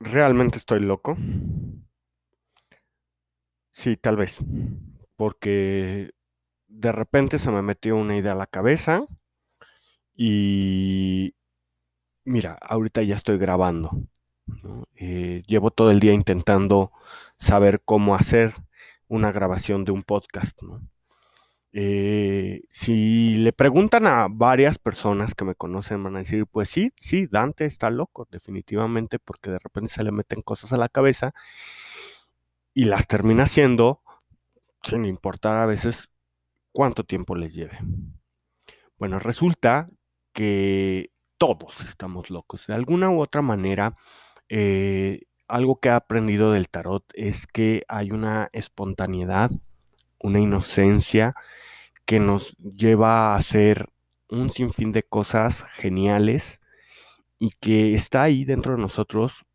¿Realmente estoy loco? Sí, tal vez. Porque de repente se me metió una idea a la cabeza y mira, ahorita ya estoy grabando. Eh, llevo todo el día intentando saber cómo hacer una grabación de un podcast. ¿no? Eh, si le preguntan a varias personas que me conocen, van a decir, pues sí, sí, Dante está loco, definitivamente, porque de repente se le meten cosas a la cabeza y las termina haciendo sin importar a veces cuánto tiempo les lleve. Bueno, resulta que todos estamos locos. De alguna u otra manera, eh, algo que he aprendido del tarot es que hay una espontaneidad, una inocencia que nos lleva a hacer un sinfín de cosas geniales y que está ahí dentro de nosotros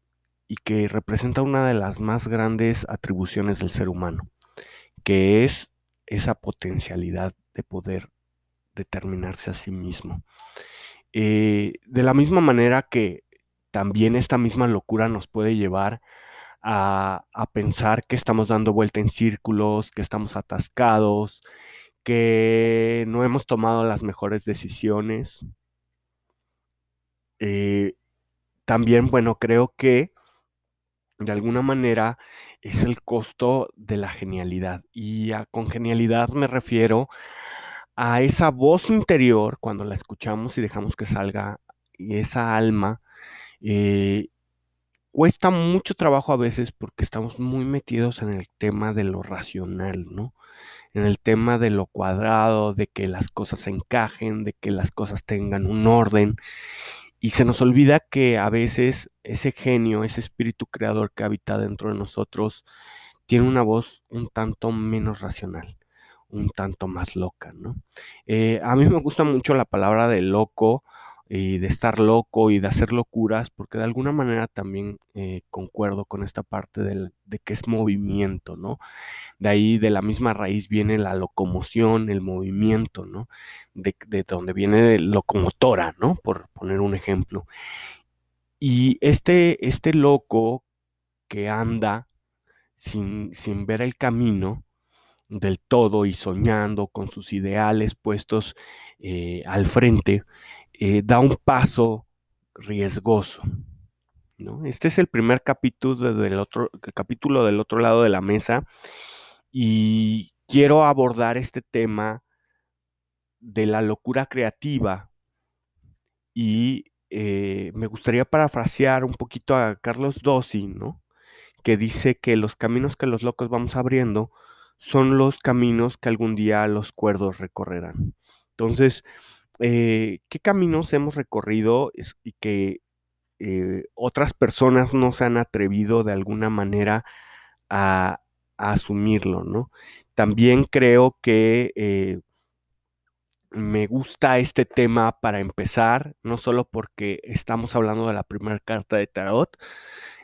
y que representa una de las más grandes atribuciones del ser humano, que es esa potencialidad de poder determinarse a sí mismo. Eh, de la misma manera que también esta misma locura nos puede llevar a, a, pensar que estamos dando vuelta en círculos, que estamos atascados, que no hemos tomado las mejores decisiones. Eh, también, bueno, creo que de alguna manera es el costo de la genialidad. Y a, con genialidad me refiero a esa voz interior cuando la escuchamos y dejamos que salga, y esa alma. Eh, cuesta mucho trabajo a veces porque estamos muy metidos en el tema de lo racional, ¿no? en el tema de lo cuadrado, de que las cosas encajen, de que las cosas tengan un orden. Y se nos olvida que a veces ese genio, ese espíritu creador que habita dentro de nosotros, tiene una voz un tanto menos racional, un tanto más loca, ¿no? Eh, a mí me gusta mucho la palabra de loco y de estar loco y de hacer locuras, porque de alguna manera también eh, concuerdo con esta parte del, de que es movimiento, ¿no? De ahí de la misma raíz viene la locomoción, el movimiento, ¿no? De, de donde viene locomotora, ¿no? Por poner un ejemplo. Y este, este loco que anda sin, sin ver el camino, del todo y soñando con sus ideales puestos eh, al frente, eh, da un paso riesgoso. ¿no? Este es el primer capítulo del, otro, capítulo del otro lado de la mesa y quiero abordar este tema de la locura creativa y eh, me gustaría parafrasear un poquito a Carlos Dossi, ¿no? que dice que los caminos que los locos vamos abriendo son los caminos que algún día los cuerdos recorrerán. Entonces, eh, qué caminos hemos recorrido y que eh, otras personas no se han atrevido de alguna manera a, asumirlo, ¿no? También creo que eh, me gusta este tema para empezar, no solo porque estamos hablando de la primera carta de tarot,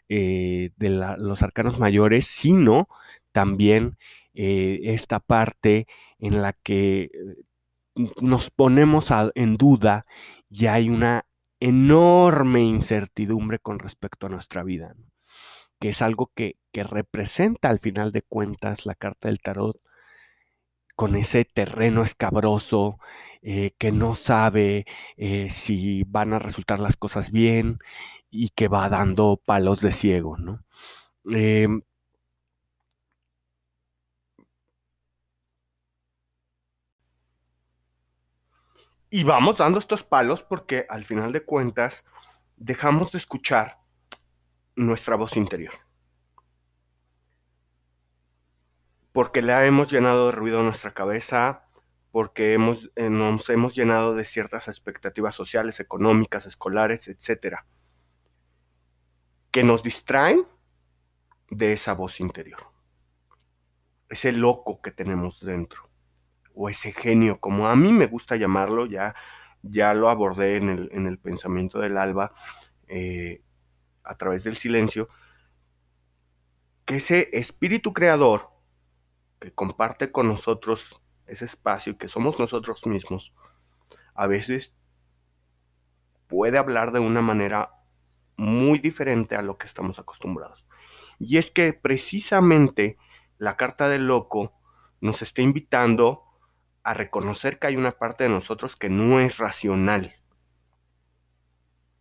de los arcanos mayores, sino también esta parte en la que nos ponemos en duda y hay una enorme incertidumbre con respecto a nuestra vida, que es algo que, representa al final de cuentas la carta del tarot con ese terreno escabroso eh, que no sabe eh, si van a resultar las cosas bien y que va dando palos de ciego, ¿no? Eh, Y vamos dando estos palos porque al final de cuentas dejamos de escuchar nuestra voz interior. Porque la hemos llenado de ruido en nuestra cabeza, porque hemos, eh, nos hemos llenado de ciertas expectativas sociales, económicas, escolares, etc. Que nos distraen de esa voz interior. Ese loco que tenemos dentro o ese genio, como a mí me gusta llamarlo, ya, ya lo abordé en el, en el pensamiento del alba eh, a través del silencio, que ese espíritu creador que comparte con nosotros ese espacio que somos nosotros mismos, a veces puede hablar de una manera muy diferente a lo que estamos acostumbrados. Y es que precisamente la carta del loco nos está invitando a reconocer que hay una parte de nosotros que no es racional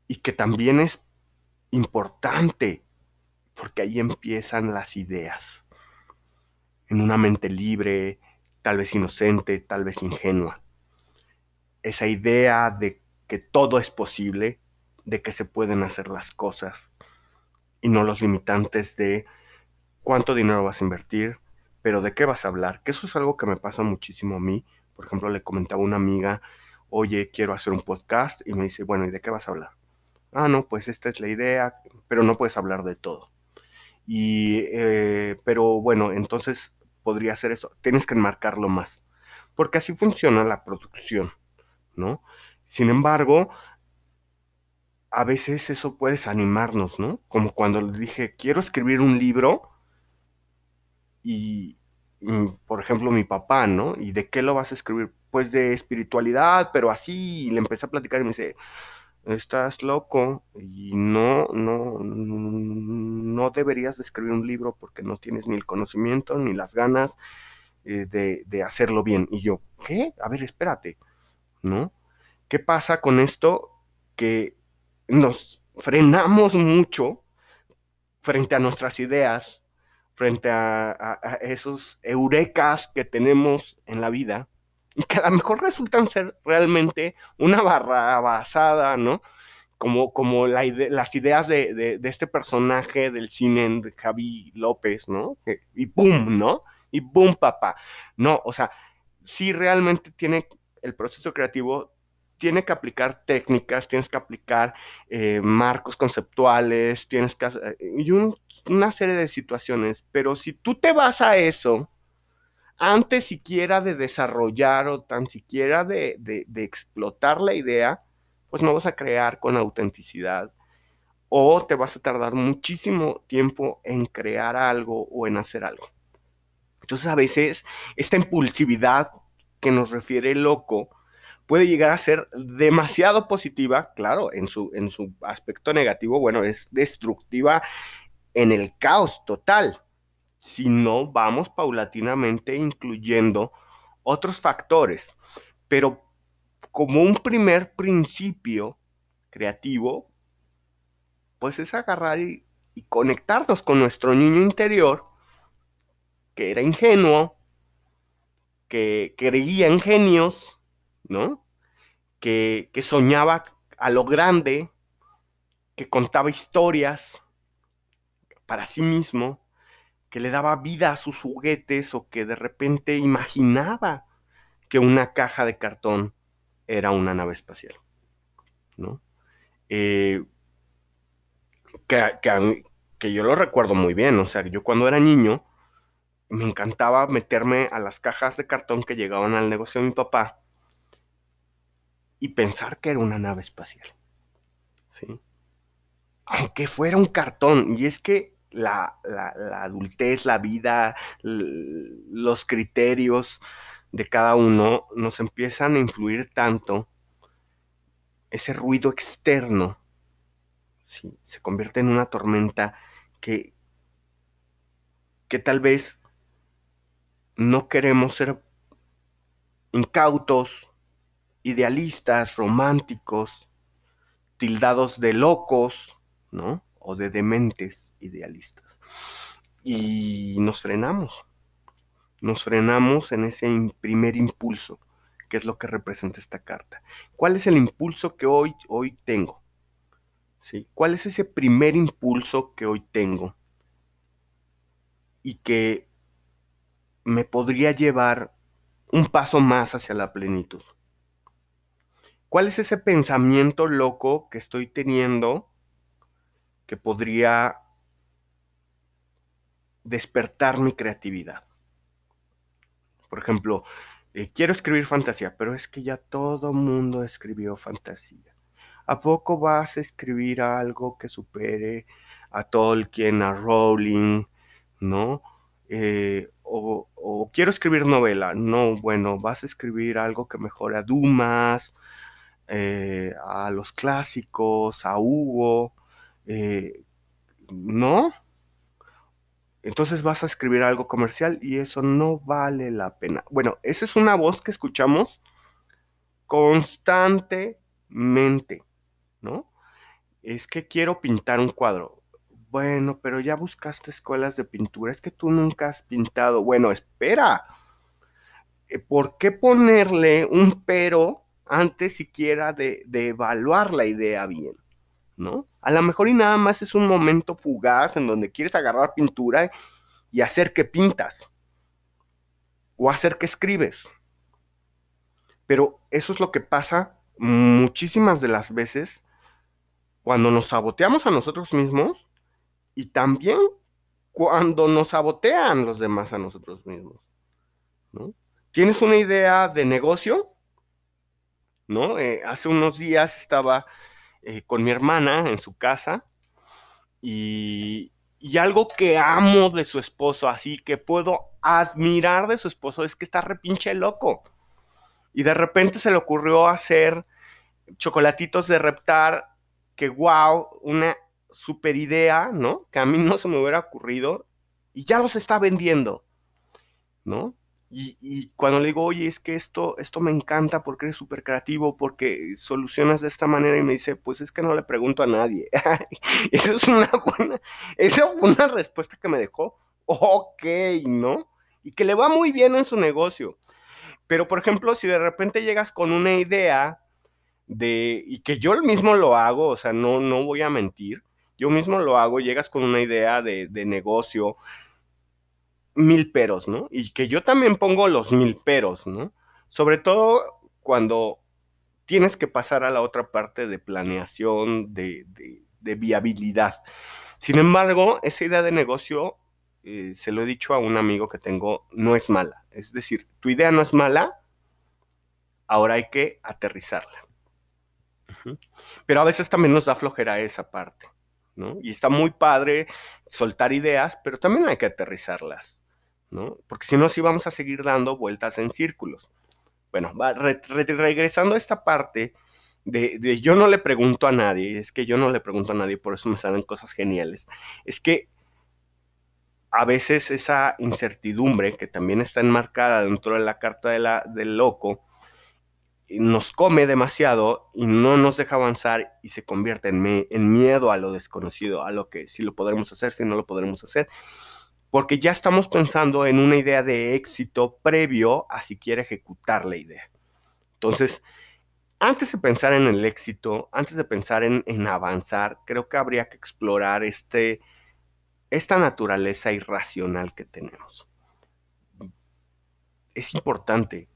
y que también es importante porque ahí empiezan las ideas en una mente libre, tal vez inocente, tal vez ingenua. Esa idea de que todo es posible, de que se pueden hacer las cosas y no los limitantes de cuánto dinero vas a invertir, pero de qué vas a hablar, que eso es algo que me pasa muchísimo a mí. Por ejemplo, le comentaba a una amiga, oye, quiero hacer un podcast y me dice, bueno, ¿y de qué vas a hablar? Ah, no, pues esta es la idea, pero no puedes hablar de todo. Y, eh, pero bueno, entonces podría ser esto. Tienes que enmarcarlo más. Porque así funciona la producción, ¿no? Sin embargo, a veces eso puede desanimarnos, ¿no? Como cuando le dije, quiero escribir un libro y, por ejemplo, mi papá, ¿no? ¿Y de qué lo vas a escribir? Pues de espiritualidad, pero así, y le empecé a platicar y me dice, estás loco y no, no, no deberías de escribir un libro porque no tienes ni el conocimiento ni las ganas eh, de, de, hacerlo bien. Y yo, ¿qué? A ver, espérate, ¿no? ¿Qué pasa con esto? Que nos frenamos mucho frente a nuestras ideas, frente a, esos eurecas que tenemos en la vida que a lo mejor resultan ser realmente una barra basada, ¿no? Como, como las ideas de, de, este personaje del cine de Javi López, ¿no? Y ¡boom! ¿no? Y ¡boom, papá! No, o sea, sí realmente tiene el proceso creativo, tiene que aplicar técnicas, tienes que aplicar eh, marcos conceptuales, tienes que... y un, una serie de situaciones, pero si tú te vas a eso, antes siquiera de desarrollar o tan siquiera de, de, explotar la idea, pues no vas a crear con autenticidad o te vas a tardar muchísimo tiempo en crear algo o en hacer algo. Entonces a veces esta impulsividad que nos refiere loco puede llegar a ser demasiado positiva, claro, en su, en su aspecto negativo, bueno, es destructiva en el caos total, si no vamos paulatinamente incluyendo otros factores. Pero como un primer principio creativo, pues es agarrar y, y conectarnos con nuestro niño interior, que era ingenuo, que creía en genios, ¿no? Que, que soñaba a lo grande, que contaba historias para sí mismo, que le daba vida a sus juguetes o que de repente imaginaba que una caja de cartón era una nave espacial, ¿no? Eh, que, que, que, yo lo recuerdo muy bien, o sea, yo cuando era niño me encantaba meterme a las cajas de cartón que llegaban al negocio de mi papá y pensar que era una nave espacial, ¿sí? Aunque fuera un cartón, y es que la, la, la adultez, la vida, los criterios de cada uno nos empiezan a influir tanto, ese ruido externo ¿sí? se convierte en una tormenta que, que tal vez no queremos ser incautos, idealistas, románticos, tildados de locos, ¿no? O de dementes idealistas. Y nos frenamos. Nos frenamos en ese primer impulso, que es lo que representa esta carta. ¿Cuál es el impulso que hoy, hoy tengo? ¿Sí? ¿Cuál es ese primer impulso que hoy tengo? Y que me podría llevar un paso más hacia la plenitud. ¿Cuál es ese pensamiento loco que estoy teniendo que podría despertar mi creatividad. Por ejemplo, eh, quiero escribir fantasía, pero es que ya todo mundo escribió fantasía. ¿A poco vas a escribir algo que supere a Tolkien, a Rowling, no? Eh, o, o, quiero escribir novela. No, bueno, vas a escribir algo que mejore a Dumas, eh, a los clásicos, a Hugo, Eh, no. Entonces vas a escribir algo comercial y eso no vale la pena. Bueno, esa es una voz que escuchamos constantemente, ¿no? Es que quiero pintar un cuadro. Bueno, pero ya buscaste escuelas de pintura. Es que tú nunca has pintado. Bueno, espera. Eh, ¿Por qué ponerle un pero antes siquiera de, evaluar la idea bien? ¿No? A lo mejor y nada más es un momento fugaz en donde quieres agarrar pintura y hacer que pintas o hacer que escribes. Pero eso es lo que pasa muchísimas de las veces cuando nos saboteamos a nosotros mismos y también cuando nos sabotean los demás a nosotros mismos. ¿Tienes una idea de negocio? ¿No? Eh, hace unos días estaba eh, con mi hermana en su casa y, algo que amo de su esposo, así que puedo admirar de su esposo, es que está repinche loco. Y de repente se le ocurrió hacer chocolatitos de reptar, que wow, una super idea, ¿no? Que a mí no se me hubiera ocurrido y ya los está vendiendo, ¿no? Y, cuando le digo, oye, es que esto, esto me encanta porque eres súper creativo, porque solucionas de esta manera, y me dice, pues es que no le pregunto a nadie. esa es una buena, esa fue una respuesta que me dejó, ok, ¿no? Y que le va muy bien en su negocio. Pero, por ejemplo, si de repente llegas con una idea de, y que yo mismo lo hago, o sea, no, no voy a mentir, yo mismo lo hago, llegas con una idea de, de negocio, mil peros, ¿no? Y que yo también pongo los mil peros, ¿no? Sobre todo cuando tienes que pasar a la otra parte de planeación, de, viabilidad. Sin embargo, esa idea de negocio, eh, se lo he dicho a un amigo que tengo, no es mala. Es decir, tu idea no es mala, ahora hay que aterrizarla. Pero a veces también nos da flojera esa parte, ¿no? Y está muy padre soltar ideas, pero también hay que aterrizarlas. Porque si no, sí vamos a seguir dando vueltas en círculos. Bueno, regresando a esta parte de, yo no le pregunto a nadie, es que yo no le pregunto a nadie, por eso me salen cosas geniales. Es que a veces esa incertidumbre que también está enmarcada dentro de la carta de la, del loco, nos come demasiado y no nos deja avanzar y se convierte en, en miedo a lo desconocido, a lo que si lo podremos hacer, si no lo podremos hacer porque ya estamos pensando en una idea de éxito previo a siquiera ejecutar la idea. Entonces, antes de pensar en el éxito, antes de pensar en, avanzar, creo que habría que explorar este, esta naturaleza irracional que tenemos. Es importante,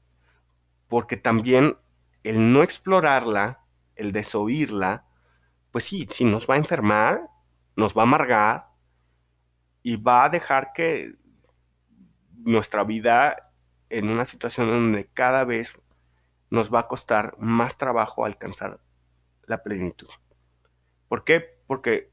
porque también el no explorarla, el desoírla, pues sí, sí nos va a enfermar, nos va a amargar, y va a dejar que nuestra vida en una situación donde cada vez nos va a costar más trabajo alcanzar la plenitud. ¿Por qué? Porque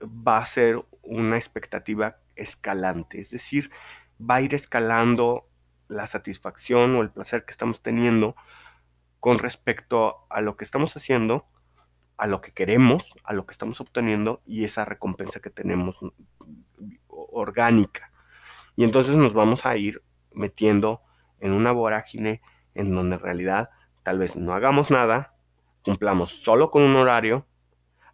va a ser una expectativa escalante, es decir, va a ir escalando la satisfacción o el placer que estamos teniendo con respecto a lo que estamos haciendo, a lo que queremos, a lo que estamos obteniendo y esa recompensa que tenemos orgánica. Y entonces nos vamos a ir metiendo en una vorágine en donde en realidad tal vez no hagamos nada, cumplamos solo con un horario,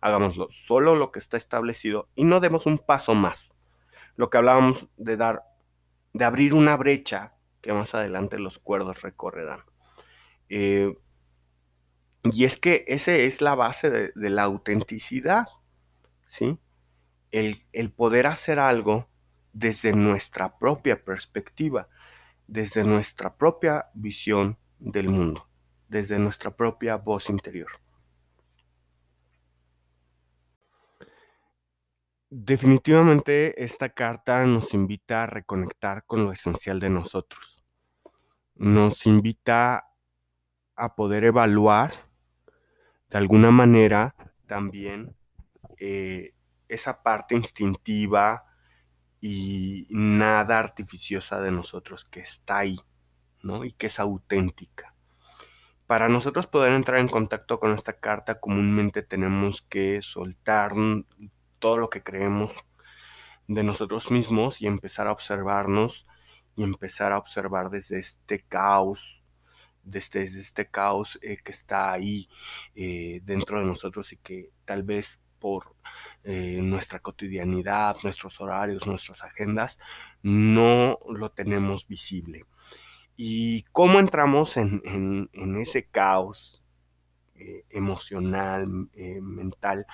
hagámoslo solo lo que está establecido y no demos un paso más. Lo que hablábamos de dar, de abrir una brecha que más adelante los cuerdos recorrerán. Eh, y es que esa es la base de, de la autenticidad, ¿sí? El, poder hacer algo desde nuestra propia perspectiva, desde nuestra propia visión del mundo, desde nuestra propia voz interior. Definitivamente esta carta nos invita a reconectar con lo esencial de nosotros. Nos invita a poder evaluar de alguna manera también eh, esa parte instintiva y nada artificiosa de nosotros que está ahí, ¿no? Y que es auténtica. Para nosotros poder entrar en contacto con esta carta, comúnmente tenemos que soltar todo lo que creemos de nosotros mismos y empezar a observarnos y empezar a observar desde este caos, desde, este caos eh, que está ahí eh, dentro de nosotros y que tal vez por eh, nuestra cotidianidad, nuestros horarios, nuestras agendas, no lo tenemos visible. ¿Y cómo entramos en, ese caos emocional, mental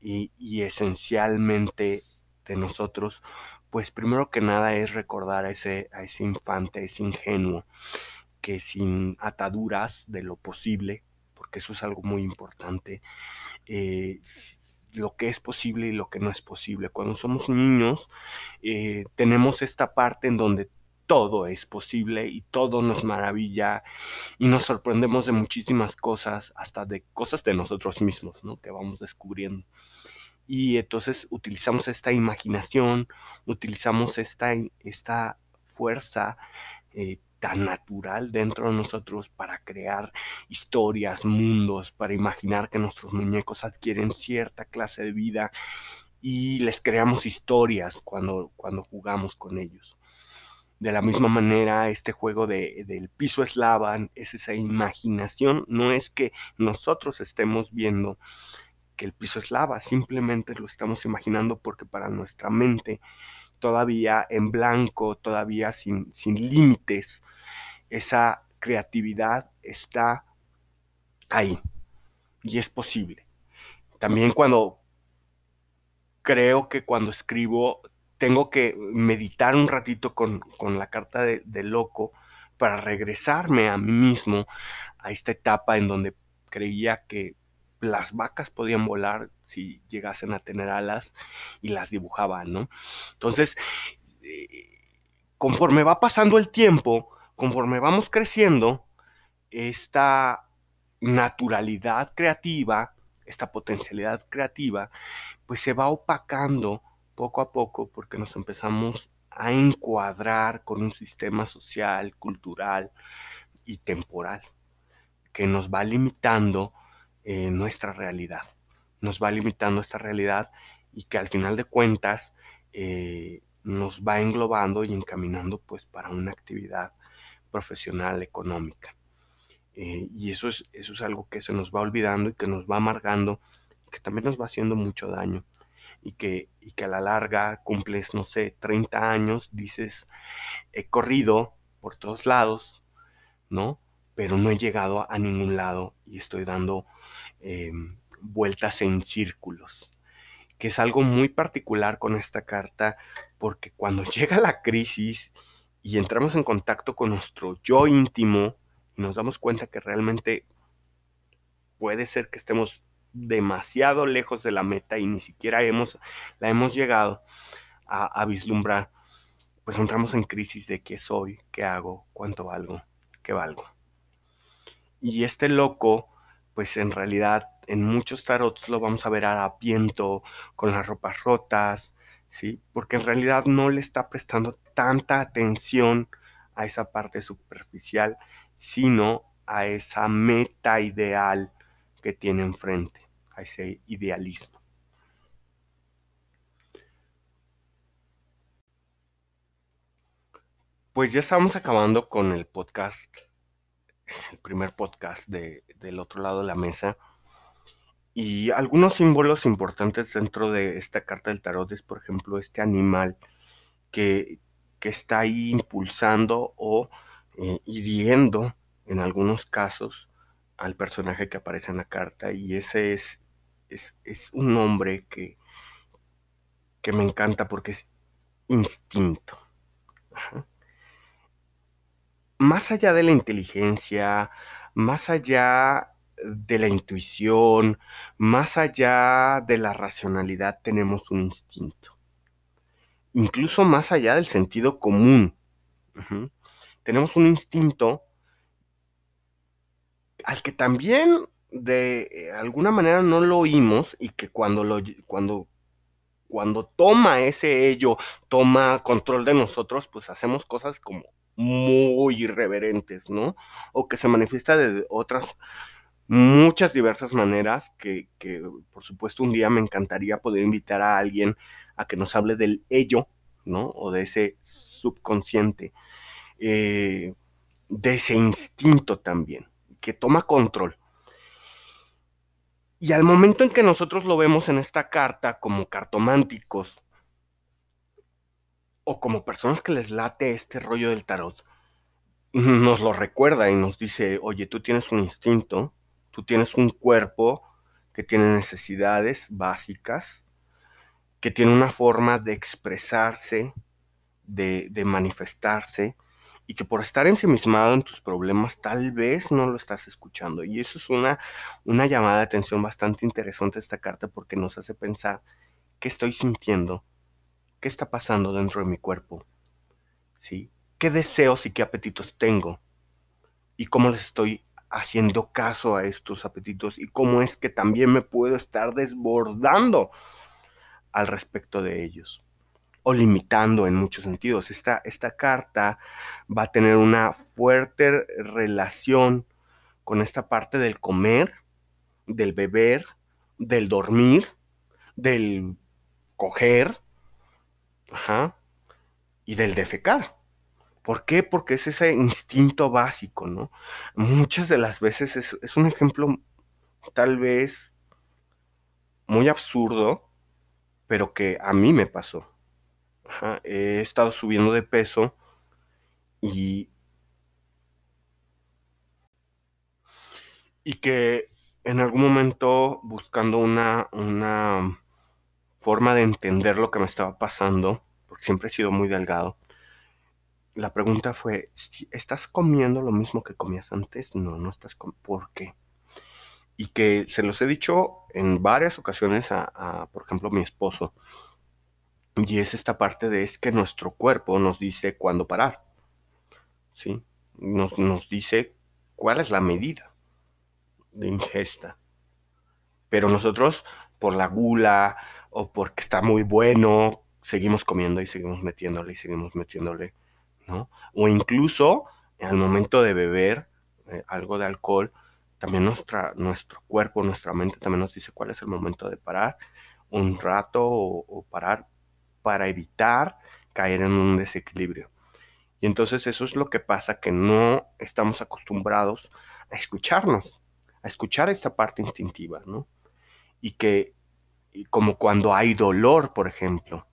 y, esencialmente de nosotros, pues primero que nada es recordar a ese, infante, a ese ingenuo, que sin ataduras de lo posible, porque eso es algo muy importante, eh, lo que es posible y lo que no es posible. Cuando somos niños, eh, tenemos esta parte en donde todo es posible y todo nos maravilla y nos sorprendemos de muchísimas cosas, hasta de cosas de nosotros mismos, ¿no? Que vamos descubriendo y entonces utilizamos esta imaginación, utilizamos esta, esta fuerza eh, tan natural dentro de nosotros para crear historias, mundos, para imaginar que nuestros muñecos adquieren cierta clase de vida y les creamos historias cuando, cuando jugamos con ellos. De la misma manera, este juego de, del piso eslavan es esa imaginación, no es que nosotros estemos viendo el piso es lava, simplemente lo estamos imaginando porque para nuestra mente todavía en blanco, todavía sin, sin límites, esa creatividad está ahí y es posible. También cuando creo que cuando escribo tengo que meditar un ratito con, la carta de, de, loco para regresarme a mí mismo a esta etapa en donde creía que las vacas podían volar si llegasen a tener alas y las dibujaban, ¿no? Entonces, eh, conforme va pasando el tiempo, conforme vamos creciendo, esta naturalidad creativa, esta potencialidad creativa, pues se va opacando poco a poco porque nos empezamos a encuadrar con un sistema social, cultural y temporal que nos va limitando nuestra realidad. Nos va limitando esta realidad y que al final de cuentas eh, nos va englobando y encaminando pues para una actividad profesional, económica. Eh, y eso es, eso es algo que se nos va olvidando y que nos va amargando, que también nos va haciendo mucho daño. Y que, y que a la larga cumples, no sé, 30 años, dices, he corrido por todos lados, ¿no? Pero no he llegado a ningún lado y estoy dando Em, vueltas en círculos, que es algo muy particular con esta carta, porque cuando llega la crisis y entramos en contacto con nuestro yo íntimo y nos damos cuenta que realmente puede ser que estemos demasiado lejos de la meta y ni siquiera hemos, la hemos llegado a, vislumbrar, pues entramos en crisis de qué soy, qué hago, cuánto valgo, qué valgo. Y este loco pues en realidad en muchos tarots lo vamos a ver harapiento, con las ropas rotas, ¿sí? Porque en realidad no le está prestando tanta atención a esa parte superficial, sino a esa meta ideal que tiene enfrente, a ese idealismo. Pues ya estamos acabando con el podcast el primer podcast de, del otro lado de la mesa. Y algunos símbolos importantes dentro de esta carta del tarot es, por ejemplo, este animal que, está ahí impulsando o eh, hiriendo en algunos casos al personaje que aparece en la carta. Y ese es, es, un nombre que, que me encanta porque es instinto más allá de la inteligencia, más allá de la intuición, más allá de la racionalidad, tenemos un instinto. Incluso más allá del sentido común. Tenemos un instinto al que también de eh, alguna manera no lo oímos y que cuando, lo, cuando, cuando toma ese ello, toma control de nosotros, pues hacemos cosas como muy irreverentes, ¿no? O que se manifiesta de otras muchas diversas maneras que, por supuesto, un día me encantaría poder invitar a alguien a que nos hable del ello, ¿no? O de ese subconsciente, eh, de ese instinto también, que toma control. Y al momento en que nosotros lo vemos en esta carta como cartománticos, o como personas que les late este rollo del tarot, nos lo recuerda y nos dice, oye, tú tienes un instinto, tú tienes un cuerpo que tiene necesidades básicas, que tiene una forma de expresarse, de, de, manifestarse, y que por estar ensimismado en tus problemas tal vez no lo estás escuchando. Y eso es una, una llamada de atención bastante interesante esta carta porque nos hace pensar qué estoy sintiendo, qué está pasando dentro de mi cuerpo, ¿sí? ¿Qué deseos y qué apetitos tengo? Y cómo les estoy haciendo caso a estos apetitos y cómo es que también me puedo estar desbordando al respecto de ellos o limitando en muchos sentidos. Esta, esta carta va a tener una fuerte relación con esta parte del comer, del beber, del dormir, del coger, Ajá. Y del defecar. ¿Por qué? Porque es ese instinto básico, ¿no? Muchas de las veces es, un ejemplo tal vez muy absurdo, pero que a mí me pasó. He estado subiendo de peso y, y que en algún momento buscando una, una forma de entender lo que me estaba pasando, porque siempre he sido muy delgado, la pregunta fue, ¿estás comiendo lo mismo que comías antes? No, no estás comiendo. ¿Por qué? Y que se los he dicho en varias ocasiones a, a, por ejemplo, mi esposo. Y es esta parte de es que nuestro cuerpo nos dice cuándo parar. ¿Sí? Nos, nos dice cuál es la medida de ingesta. Pero nosotros, por la gula, o porque está muy bueno, seguimos comiendo y seguimos metiéndole y seguimos metiéndole, O incluso al momento de beber eh, algo de alcohol, también nuestra, nuestro cuerpo, nuestra mente también nos dice cuál es el momento de parar un rato o, o parar para evitar caer en un desequilibrio. Y entonces eso es lo que pasa, que no estamos acostumbrados a escucharnos, a escuchar esta parte instintiva, ¿no? Y que como cuando hay dolor, por ejemplo.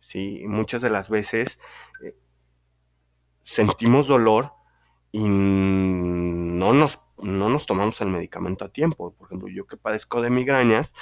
¿sí? Muchas de las veces sentimos dolor y no nos, no nos tomamos el medicamento a tiempo. Por ejemplo, yo que padezco de migrañas,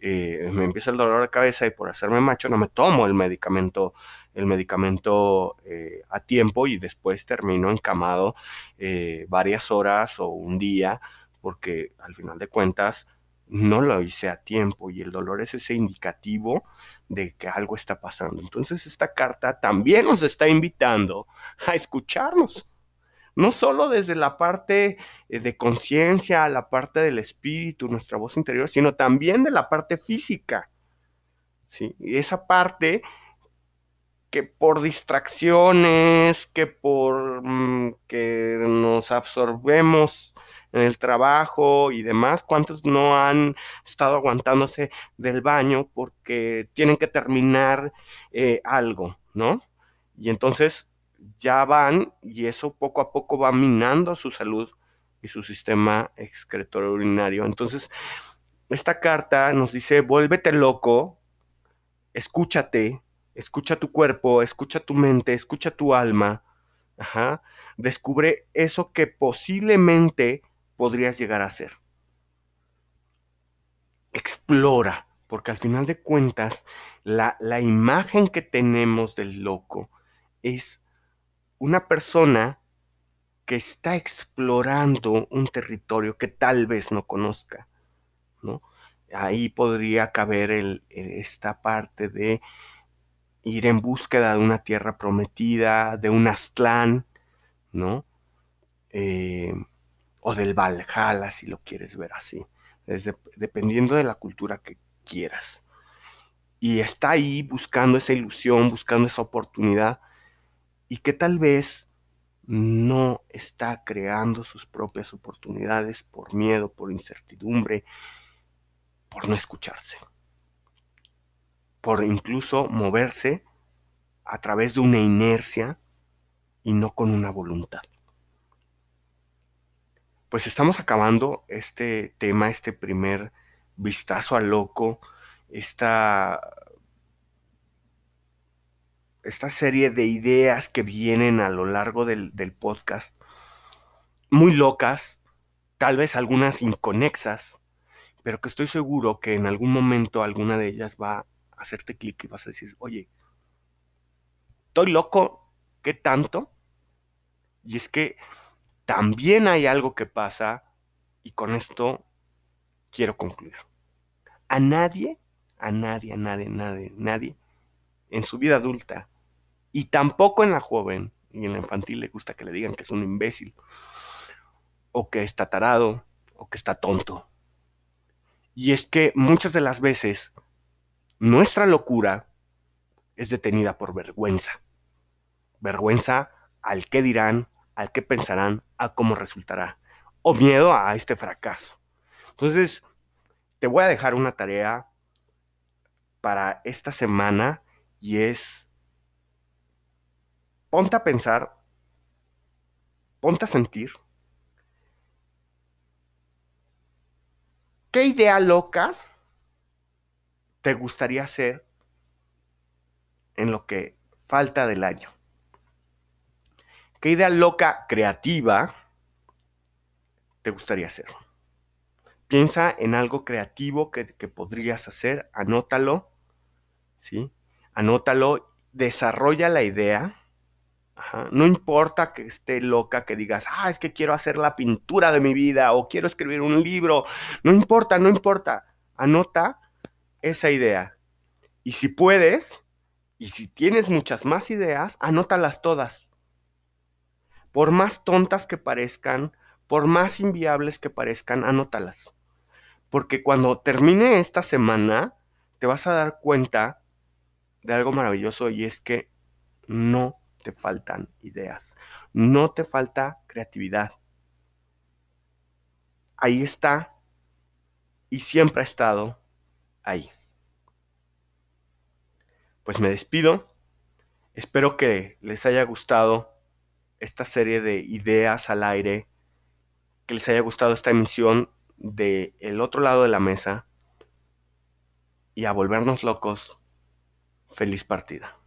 eh, me empieza el dolor de cabeza y por hacerme macho no me tomo el medicamento, el medicamento eh, a tiempo y después termino encamado eh, varias horas o un día porque al final de cuentas no lo hice a tiempo y el dolor es ese indicativo de que algo está pasando. Entonces esta carta también nos está invitando a escucharnos, no solo desde la parte eh, de conciencia, la parte del espíritu, nuestra voz interior, sino también de la parte física. ¿sí? Y esa parte que por distracciones, que por mm, que nos absorbemos en el trabajo y demás, ¿cuántos no han estado aguantándose del baño porque tienen que terminar eh, algo, ¿no? Y entonces ya van y eso poco a poco va minando su salud y su sistema excretorio urinario. Entonces, esta carta nos dice, vuélvete loco, escúchate, escucha tu cuerpo, escucha tu mente, escucha tu alma, Ajá. descubre eso que posiblemente podrías llegar a ser. Explora, porque al final de cuentas, la, la imagen que tenemos del loco es una persona que está explorando un territorio que tal vez no conozca, ¿no? Ahí podría caber el, esta parte de ir en búsqueda de una tierra prometida, de un Aztlán, ¿no? Eh, o del Valhalla, si lo quieres ver así, dependiendo de la cultura que quieras. Y está ahí buscando esa ilusión, buscando esa oportunidad, y que tal vez no está creando sus propias oportunidades por miedo, por incertidumbre, por no escucharse, por incluso moverse a través de una inercia y no con una voluntad. Pues estamos acabando este tema, este primer vistazo al loco, esta, esta serie de ideas que vienen a lo largo del, del podcast, muy locas, tal vez algunas inconexas, pero que estoy seguro que en algún momento alguna de ellas va a hacerte clic y vas a decir, oye, estoy loco, ¿qué tanto? Y es que también hay algo que pasa, y con esto quiero concluir. A nadie, a nadie, a nadie, nadie, nadie, en su vida adulta, y tampoco en la joven y en la infantil le gusta que le digan que es un imbécil, o que está tarado, o que está tonto. Y es que muchas de las veces nuestra locura es detenida por vergüenza. Vergüenza al qué dirán, al qué pensarán, a cómo resultará. O miedo a este fracaso. Entonces, te voy a dejar una tarea para esta semana y es, ponte a pensar, ponte a sentir, ¿qué idea loca te gustaría hacer en lo que falta del año? ¿Qué idea loca, creativa, te gustaría hacer? Piensa en algo creativo que, podrías hacer, anótalo, ¿sí? Anótalo, desarrolla la idea. No importa que esté loca, que digas, ah, es que quiero hacer la pintura de mi vida o quiero escribir un libro. No importa, no importa. Anota esa idea. Y si puedes, y si tienes muchas más ideas, anótalas todas por más tontas que parezcan, por más inviables que parezcan, anótalas. Porque cuando termine esta semana, te vas a dar cuenta de algo maravilloso y es que no te faltan ideas, no te falta creatividad. Ahí está y siempre ha estado ahí. Pues me despido. Espero que les haya gustado esta serie de ideas al aire, que les haya gustado esta emisión de El otro lado de la mesa y a volvernos locos. Feliz partida.